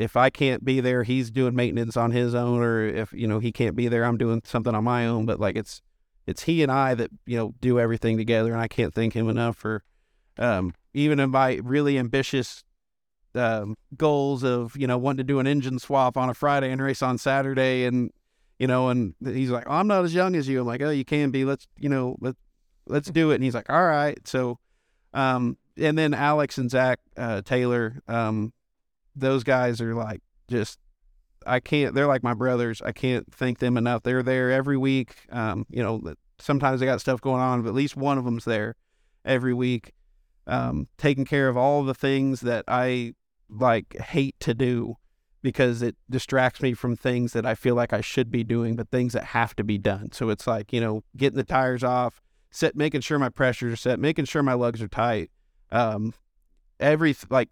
if I can't be there, he's doing maintenance on his own, or if you know he can't be there, I'm doing something on my own. But like it's it's he and I that you know do everything together, and I can't thank him enough for um, even in my really ambitious um, goals of you know wanting to do an engine swap on a Friday and race on Saturday, and you know, and he's like, oh, "I'm not as young as you." I'm like, "Oh, you can be. Let's you know let let's do it." And he's like, "All right." So, um, and then Alex and Zach uh, Taylor, um, those guys are like just I can't. They're like my brothers. I can't thank them enough. They're there every week. Um, you know, sometimes they got stuff going on, but at least one of them's there every week, um, taking care of all the things that I like hate to do because it distracts me from things that I feel like I should be doing, but things that have to be done. So it's like you know, getting the tires off, set, making sure my pressures are set, making sure my lugs are tight. Um, every like,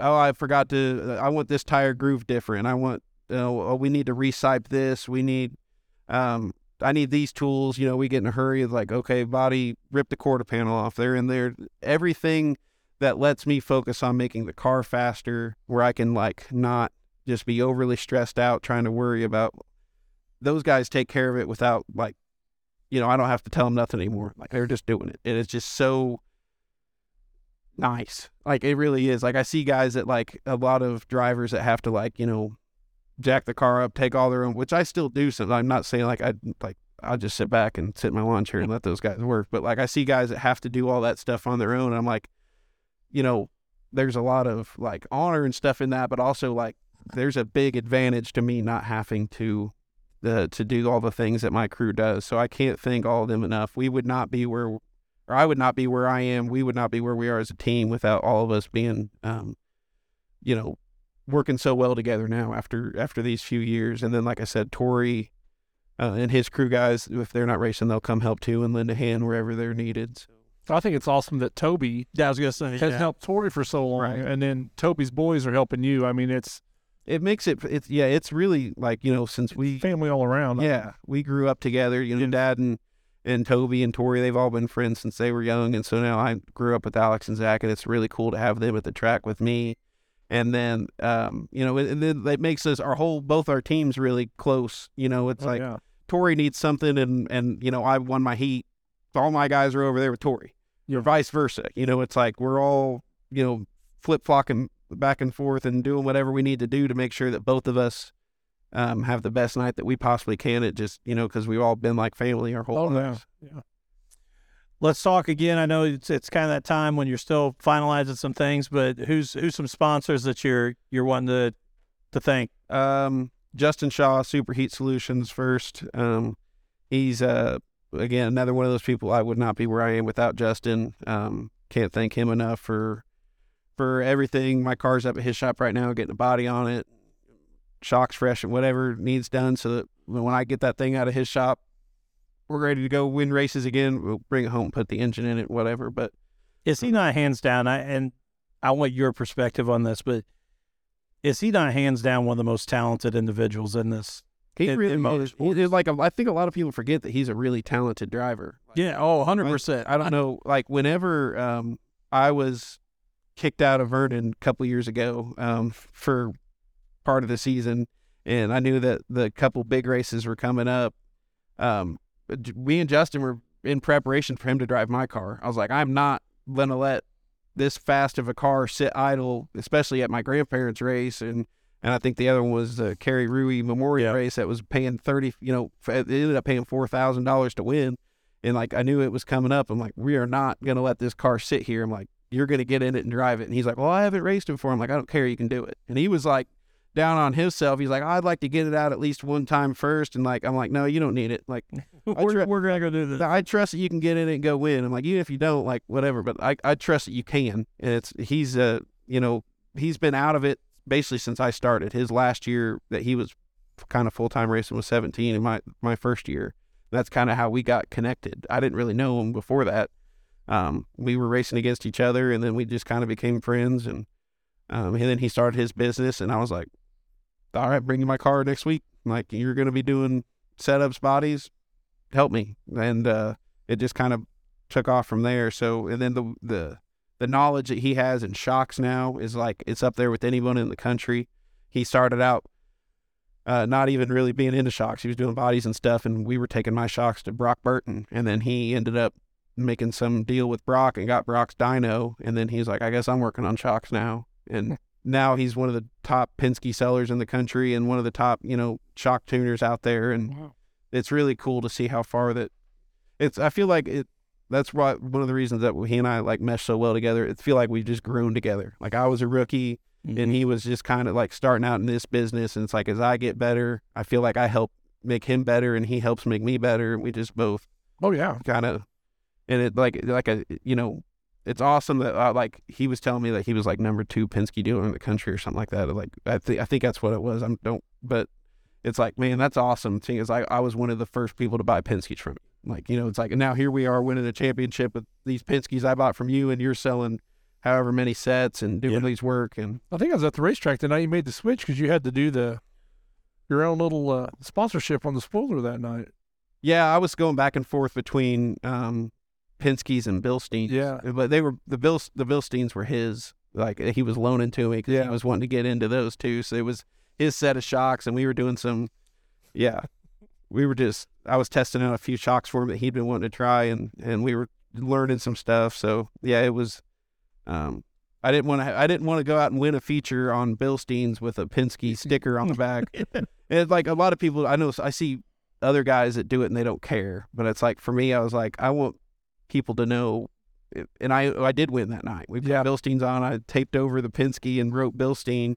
oh, I forgot to. I want this tire groove different. I want you know, oh, we need to resipe this. We need, um, I need these tools. You know, we get in a hurry. It's like, okay, body, rip the quarter panel off. They're in there. Everything that lets me focus on making the car faster, where I can like not just be overly stressed out trying to worry about. Those guys take care of it without like, you know, I don't have to tell them nothing anymore. Like they're just doing it, and it's just so nice. Like it really is. Like I see guys that like a lot of drivers that have to like, you know, jack the car up, take all their own, which I still do. So I'm not saying like I like I'll just sit back and sit in my lawn chair and let those guys work. But like I see guys that have to do all that stuff on their own. And I'm like, you know, there's a lot of like honor and stuff in that, but also like there's a big advantage to me not having to the to do all the things that my crew does. So I can't thank all of them enough. We would not be where or I would not be where I am. We would not be where we are as a team without all of us being um, you know, working so well together now after after these few years. And then, like I said, Tori uh, and his crew guys, if they're not racing, they'll come help too and lend a hand wherever they're needed. So I think it's awesome that Toby Yeah, I was gonna say has yeah. helped Tori for so long, Right. and then Toby's boys are helping you. I mean, it's it makes it it's yeah it's really like you know since we family all around. yeah we grew up together you know dad and and toby and tori they've all been friends since they were young and so now i grew up with alex and zach and it's really cool to have them at the track with me and then um you know and then that makes us our whole both our teams really close you know it's Oh, like yeah. tori needs something and and you know i won my heat all my guys are over there with tori Yeah. or vice versa you know it's like we're all you know flip flopping back and forth and doing whatever we need to do to make sure that both of us um, have the best night that we possibly can. It just you know because we've all been like family our whole Oh, yeah. lives. yeah. Let's talk again. I know it's it's kind of that time when you're still finalizing some things, but who's who's some sponsors that you're you're wanting to to thank? Um, Justin Shaw, Superheat Solutions first. Um, he's uh again another one of those people. I would not be where I am without Justin. Um, can't thank him enough for for everything. My car's up at his shop right now, getting a body on it, shocks fresh, and whatever needs done, so that when I get that thing out of his shop, we're ready to go win races again. We'll bring it home, put the engine in it, whatever. But Is he not hands down? I and I want your perspective on this, but is he not hands down one of the most talented individuals in this? he In- really in is. Like a, I think a lot of people forget that he's a really talented driver. Yeah, oh, 100 percent. I don't know. Like whenever um, I was kicked out of Vernon a couple years ago um, for part of the season, and I knew that the couple big races were coming up. Um, me and Justin were in preparation for him to drive my car. I was like, I'm not gonna let this fast of a car sit idle, especially at my grandparents' race, and and I think the other one was the Kerry Rui Memorial Yeah. race that was paying thirty. You know, it ended up paying four thousand dollars to win and like I knew it was coming up. I'm like, we are not gonna let this car sit here. I'm like, you're gonna get in it and drive it. And he's like, well, I haven't raced it before. I'm like, I don't care, you can do it. And he was like, down on himself. He's like, I'd like to get it out at least one time first. And like, I'm like, no, you don't need it. Like, (laughs) we're, try- we're gonna go do this. I trust that you can get in it and go win. I'm like, even if you don't, like, whatever. But I, I trust that you can. And it's he's uh, you know, he's been out of it basically since I started. His last year that he was kind of full time racing was 17, and my my first year. That's kind of how we got connected. I didn't really know him before that. Um, we were racing against each other, and then we just kind of became friends. And um, and then he started his business, and I was like, all right, bring you my car next week. Like, you're going to be doing setups, bodies, help me. And uh, it just kind of took off from there. So, and then the the the knowledge that he has in shocks now is like it's up there with anyone in the country. He started out uh, not even really being into shocks. He was doing bodies and stuff, and we were taking my shocks to Brock Burton, and then he ended up making some deal with Brock and got Brock's dyno, and then he's like, I guess I'm working on shocks now, and now he's one of the top Penske sellers in the country and one of the top, you know, shock tuners out there, and Wow. it's really cool to see how far that it's. I feel like it. That's why one of the reasons that he and I like mesh so well together. It feel like we've just grown together. Like I was a rookie and mm-hmm. he was just kind of like starting out in this business, and it's like as I get better, I feel like I help make him better, and he helps make me better, and we just both Oh yeah. kind of, and it like like a you know. It's awesome that uh, like he was telling me that he was like number two Penske dealer in the country or something like that. Like I think I think that's what it was. I don't, but it's like man, that's awesome. Thing is, I I was one of the first people to buy Penske's from me. Like you know, it's like now here we are winning a championship with these Penske's I bought from you, and you're selling however many sets and doing Yeah. these work and I think I was at the racetrack the night you made the switch because you had to do the your own little uh, sponsorship on the spoiler that night. yeah, I was going back and forth between um Penske's and Bilsteins. Yeah. but they were the Bill the Bilsteins were his. Like he was loaning to me because Yeah. he was wanting to get into those too. So it was his set of shocks, and we were doing some. Yeah, we were just. I was testing out a few shocks for him that he'd been wanting to try, and and we were learning some stuff. So yeah, it was. Um, I didn't want to. I didn't want to go out and win a feature on Bilsteins with a Penske (laughs) sticker on the back. It's like a lot of people. I know. I see other guys that do it and they don't care. But it's like for me, I was like, I want people to know. And I I did win that night. We put Yeah. Bilsteins on. I taped over the Penske and wrote Bilstein.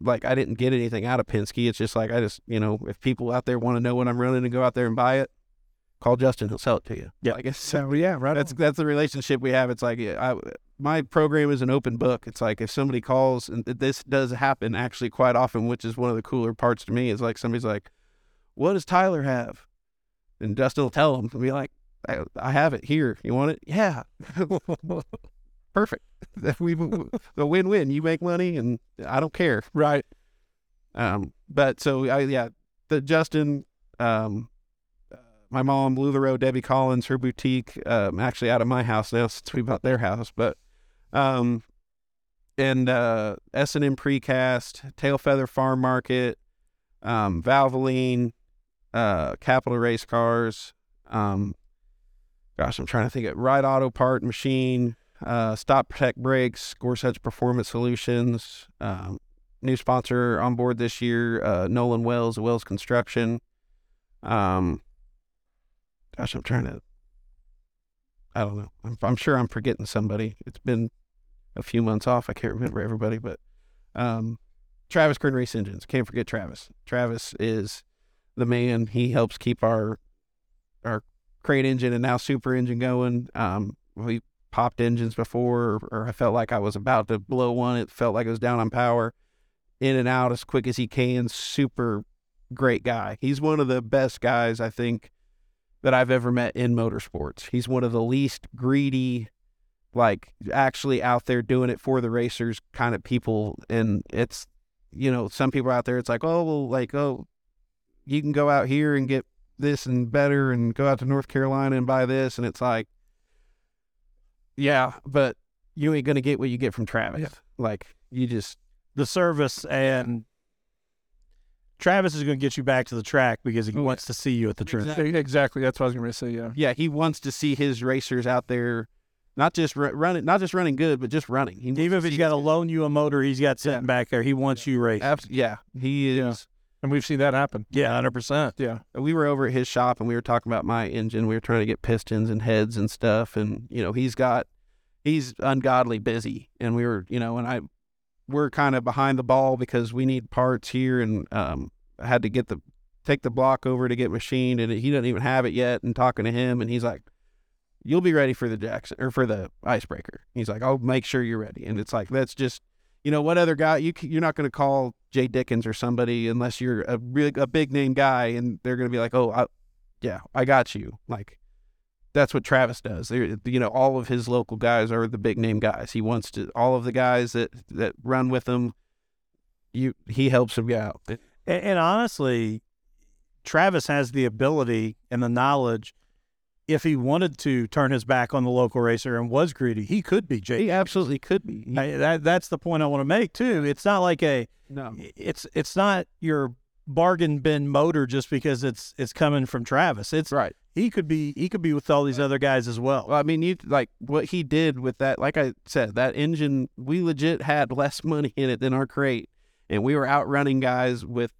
Like I didn't get anything out of Penske. It's just like I just you know if people out there want to know what I'm running and go out there and buy it, call Justin. He'll sell it to you. Yeah. I guess So yeah, right. that's that's the relationship we have. It's like I, my program is an open book. It's like if somebody calls, and this does happen actually quite often, which is one of the cooler parts to me. Is like somebody's like, "What does Tyler have?" And Dustin will tell them and be like, I, "I have it here. You want it? Yeah, (laughs) perfect. (laughs) we the win-win. You make money, and I don't care. right. Um, but so I yeah, the Justin, um, uh, my mom, the Debbie Collins, her boutique, um, actually out of my house now since we bought their house, but um, and uh, S and M Precast, Tail Feather Farm Market, um, Valvoline, uh, Capital Race Cars, um, gosh, I'm trying to think of Ride Auto Part Machine, uh, Stop Protect Brakes, Gorsuch Performance Solutions, um, new sponsor on board this year, uh, Nolan Wells, Wells Construction. Um, gosh, I'm trying to. I don't know. I'm, I'm sure I'm forgetting somebody. It's been a few months off. I can't remember everybody, but um, Travis Kern Race Engines. Can't forget Travis. Travis is the man. He helps keep our our crate engine and now super engine going. Um, we popped engines before, or, I felt like I was about to blow one. It felt like it was down on power, in and out as quick as he can. Super great guy. He's one of the best guys I think that I've ever met in motorsports. He's one of the least greedy, like actually out there doing it for the racers kind of people. And it's, you know, some people out there, it's like, oh, well, like, oh, you can go out here and get this and better and go out to North Carolina and buy this. And it's like, yeah, but you ain't going to get what you get from Travis. Yeah. Like, you just, the service and Travis is going to get you back to the track because he Oh, wants to see you at the track. E- Exactly. That's what I was going to say. Yeah. yeah, he wants to see his racers out there, not just ru- running, not just running good, but just running. He Even if he's got to loan you a motor he's got sitting back there, he wants you racing. Abs- yeah, he Yeah. And we've seen that happen. Yeah, hundred percent. Yeah. We were over at his shop and we were talking about my engine. We were trying to get pistons and heads and stuff, and you know he's got, he's ungodly busy, and we were, you know, and I, we're kind of behind the ball because we need parts here, and um, I had to get the, take the block over to get machined, and he doesn't even have it yet. And talking to him, and he's like, "You'll be ready for the Jackson or for the icebreaker." He's like, "I'll make sure you're ready," and it's like that's just, you know, what other guy you you're not going to call Jay Dickens or somebody unless you're a really a big name guy, and they're going to be like, "Oh, I, yeah, I got you." Like that's what Travis does. They're, you know, all of his local guys are the big name guys. He wants to all of the guys that that run with him. You he helps them out. And, and honestly, Travis has the ability and the knowledge. If he wanted to turn his back on the local racer and was greedy, he could be Jake. He absolutely could be. He- I, that, that's the point I want to make too. It's not like a no, it's it's not your bargain bin motor just because it's it's coming from Travis. It's right. he could be he could be with all these other guys as well. Well, I mean, you like what he did with that. Like I said, that engine, we legit had (laughs) less money in it than our crate, and we were outrunning guys with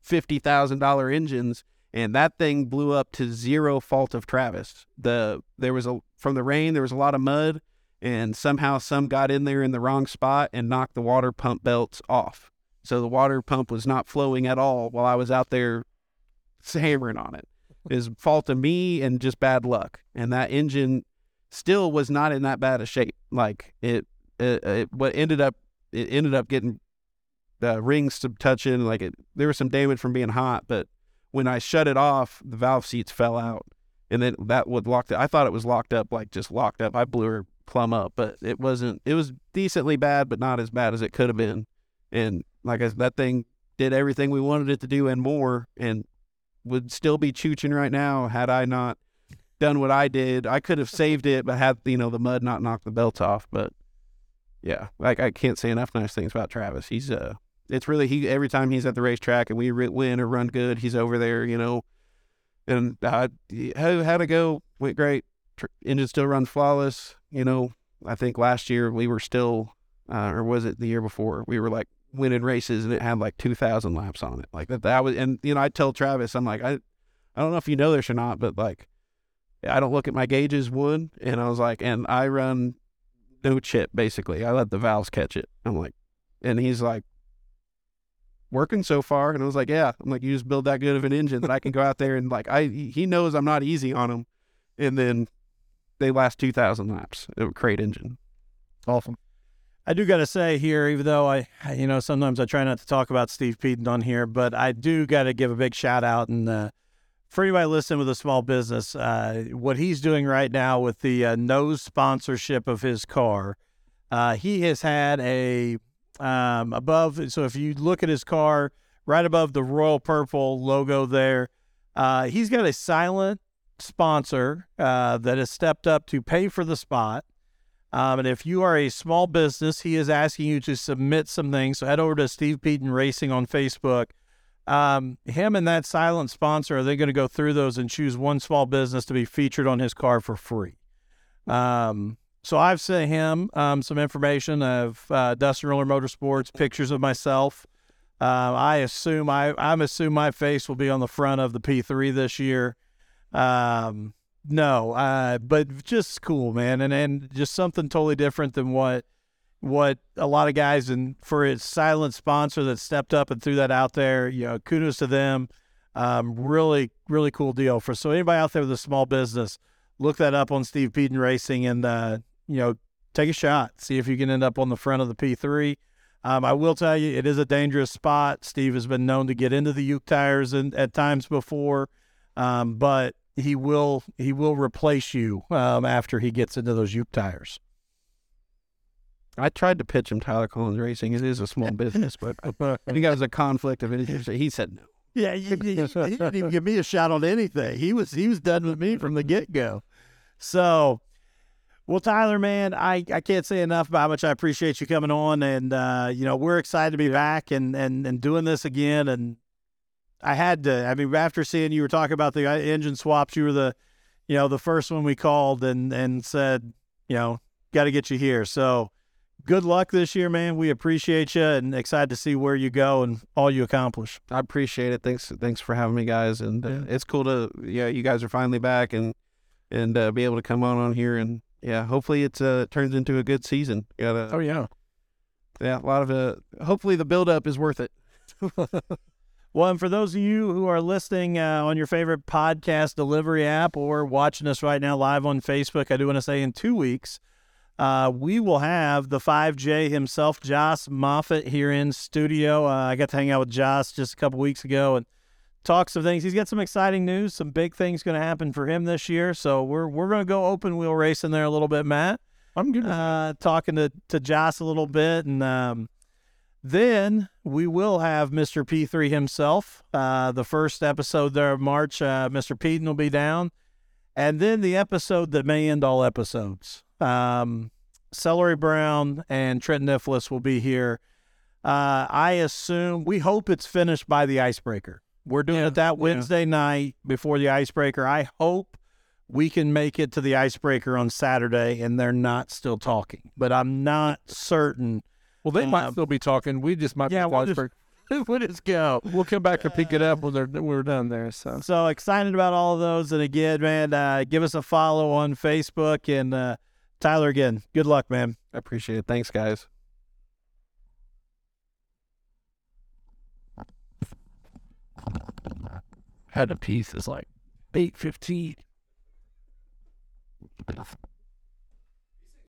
fifty thousand dollar engines, and that thing blew up to zero fault of Travis. The there was a from the rain, there was a lot of mud, and somehow some got in there in the wrong spot and knocked the water pump belts off. So the water pump was not flowing at all while I was out there hammering on it. fault of me and just bad luck. And that engine still was not in that bad a shape. Like it, it, it what ended up, it ended up getting the rings to touching. Like it, there was some damage from being hot. But when I shut it off, the valve seats fell out, and then that would lock. it. I thought it was locked up, like just locked up. I blew her plumb up, but it wasn't. It was decently bad, but not as bad as it could have been. And like I, said, that thing did everything we wanted it to do and more, and would still be chooching right now had I not done what I did. I could have saved it, but had you know the mud not knocked the belt off. But yeah, like I can't say enough nice things about Travis. He's uh, it's really he every time he's at the racetrack and we win or run good, he's over there, you know. And uh, how how to go went great. Engine still runs flawless. You know, I think last year we were still, uh, or was it the year before? We were like winning races and it had like 2,000 laps on it. Like that, that was, and you know, I tell Travis, I'm like, I, I don't know if you know this or not, but like, I don't look at my gauges one. And I was like, and I run no chip basically. I let the valves catch it. I'm like, and he's like, working so far. And I was like, yeah. I'm like, you just build that good of an engine that I can go out there and like, I, he knows I'm not easy on him. And then they last 2,000 laps. It was a crate engine. Awesome. I do got to say here, even though I, I- you know, sometimes I try not to talk about Steve Peden on here, but I do got to give a big shout out and uh, for anybody listening with a small business, uh, what he's doing right now with the uh, nose sponsorship of his car, uh, he has had a um, above. So if you look at his car, right above the royal purple logo there, uh, he's got a silent sponsor uh, that has stepped up to pay for the spot. Um, and if you are a small business, he is asking you to submit some things. So head over to Steve Peden Racing on Facebook. Um, him and that silent sponsor are they going to go through those and choose one small business to be featured on his car for free. Um, so I've sent him um, some information of uh, Dustin Roller Motorsports, pictures of myself. Uh, I assume I I'm assume my face will be on the front of the P3 this year. Um, no, uh, but just cool, man, and and just something totally different than what what a lot of guys and for its silent sponsor that stepped up and threw that out there. You know, kudos to them. Um, really, really cool deal for so anybody out there with a small business, look that up on Steve Peden Racing and uh, you know take a shot, see if you can end up on the front of the P3. Um, I will tell you, it is a dangerous spot. Steve has been known to get into the Uke tires and at times before, um, but he will he will replace you um, after he gets into those Uke tires. I tried to pitch him Tyler Collins Racing. It is a small (laughs) business, but I think that was a conflict of interest. He said no. Yeah, he, he, he didn't even give me a shot on anything. He was he was done with me from the get go. So, well, Tyler, man, I, I can't say enough about how much I appreciate you coming on, and uh, you know we're excited to be back and and and doing this again. And I had to. I mean, after seeing you were talking about the uh, engine swaps, you were the, you know, the first one we called and and said, you know, got to get you here. So good luck this year, man. We appreciate you and excited to see where you go and all you accomplish. I appreciate it. Thanks, thanks for having me, guys. And uh, Yeah. it's cool to yeah, you guys are finally back and and uh, be able to come on on here and yeah, hopefully it's uh turns into a good season. Got a Oh yeah. yeah, a lot of uh hopefully the build up is worth it. (laughs) Well, and for those of you who are listening uh, on your favorite podcast delivery app or watching us right now live on Facebook, I do want to say in two weeks, uh, we will have the 5J himself, Joss Moffat, here in studio. Uh, I got to hang out with Joss just a couple weeks ago and talk some things. He's got some exciting news, some big things going to happen for him this year. So we're we're going to go open wheel racing there a little bit, Matt I'm good. uh, talking to, to Joss a little bit. And um, then we will have Mr. P3 himself. Uh, the first episode there of March, uh, Mr. Peden will be down. And then the episode that may end all episodes. Um, Celery Brown and Trent Nicholas will be here. Uh, I assume, we hope it's finished by the icebreaker. We're doing Yeah, it that yeah. Wednesday night before the icebreaker. I hope we can make it to the icebreaker on Saturday and they're not still talking. But I'm not certain. well, they might um, still be talking. We just might. yeah, be we'll just- iceberg. (laughs) we'll just go. We'll come back and pick it up when they're when we're done there. So So excited about all of those. And again, man, uh, give us a follow on Facebook. And uh, Tyler, again, good luck, man. I appreciate it. Thanks, guys. Had a piece is like eight fifteen.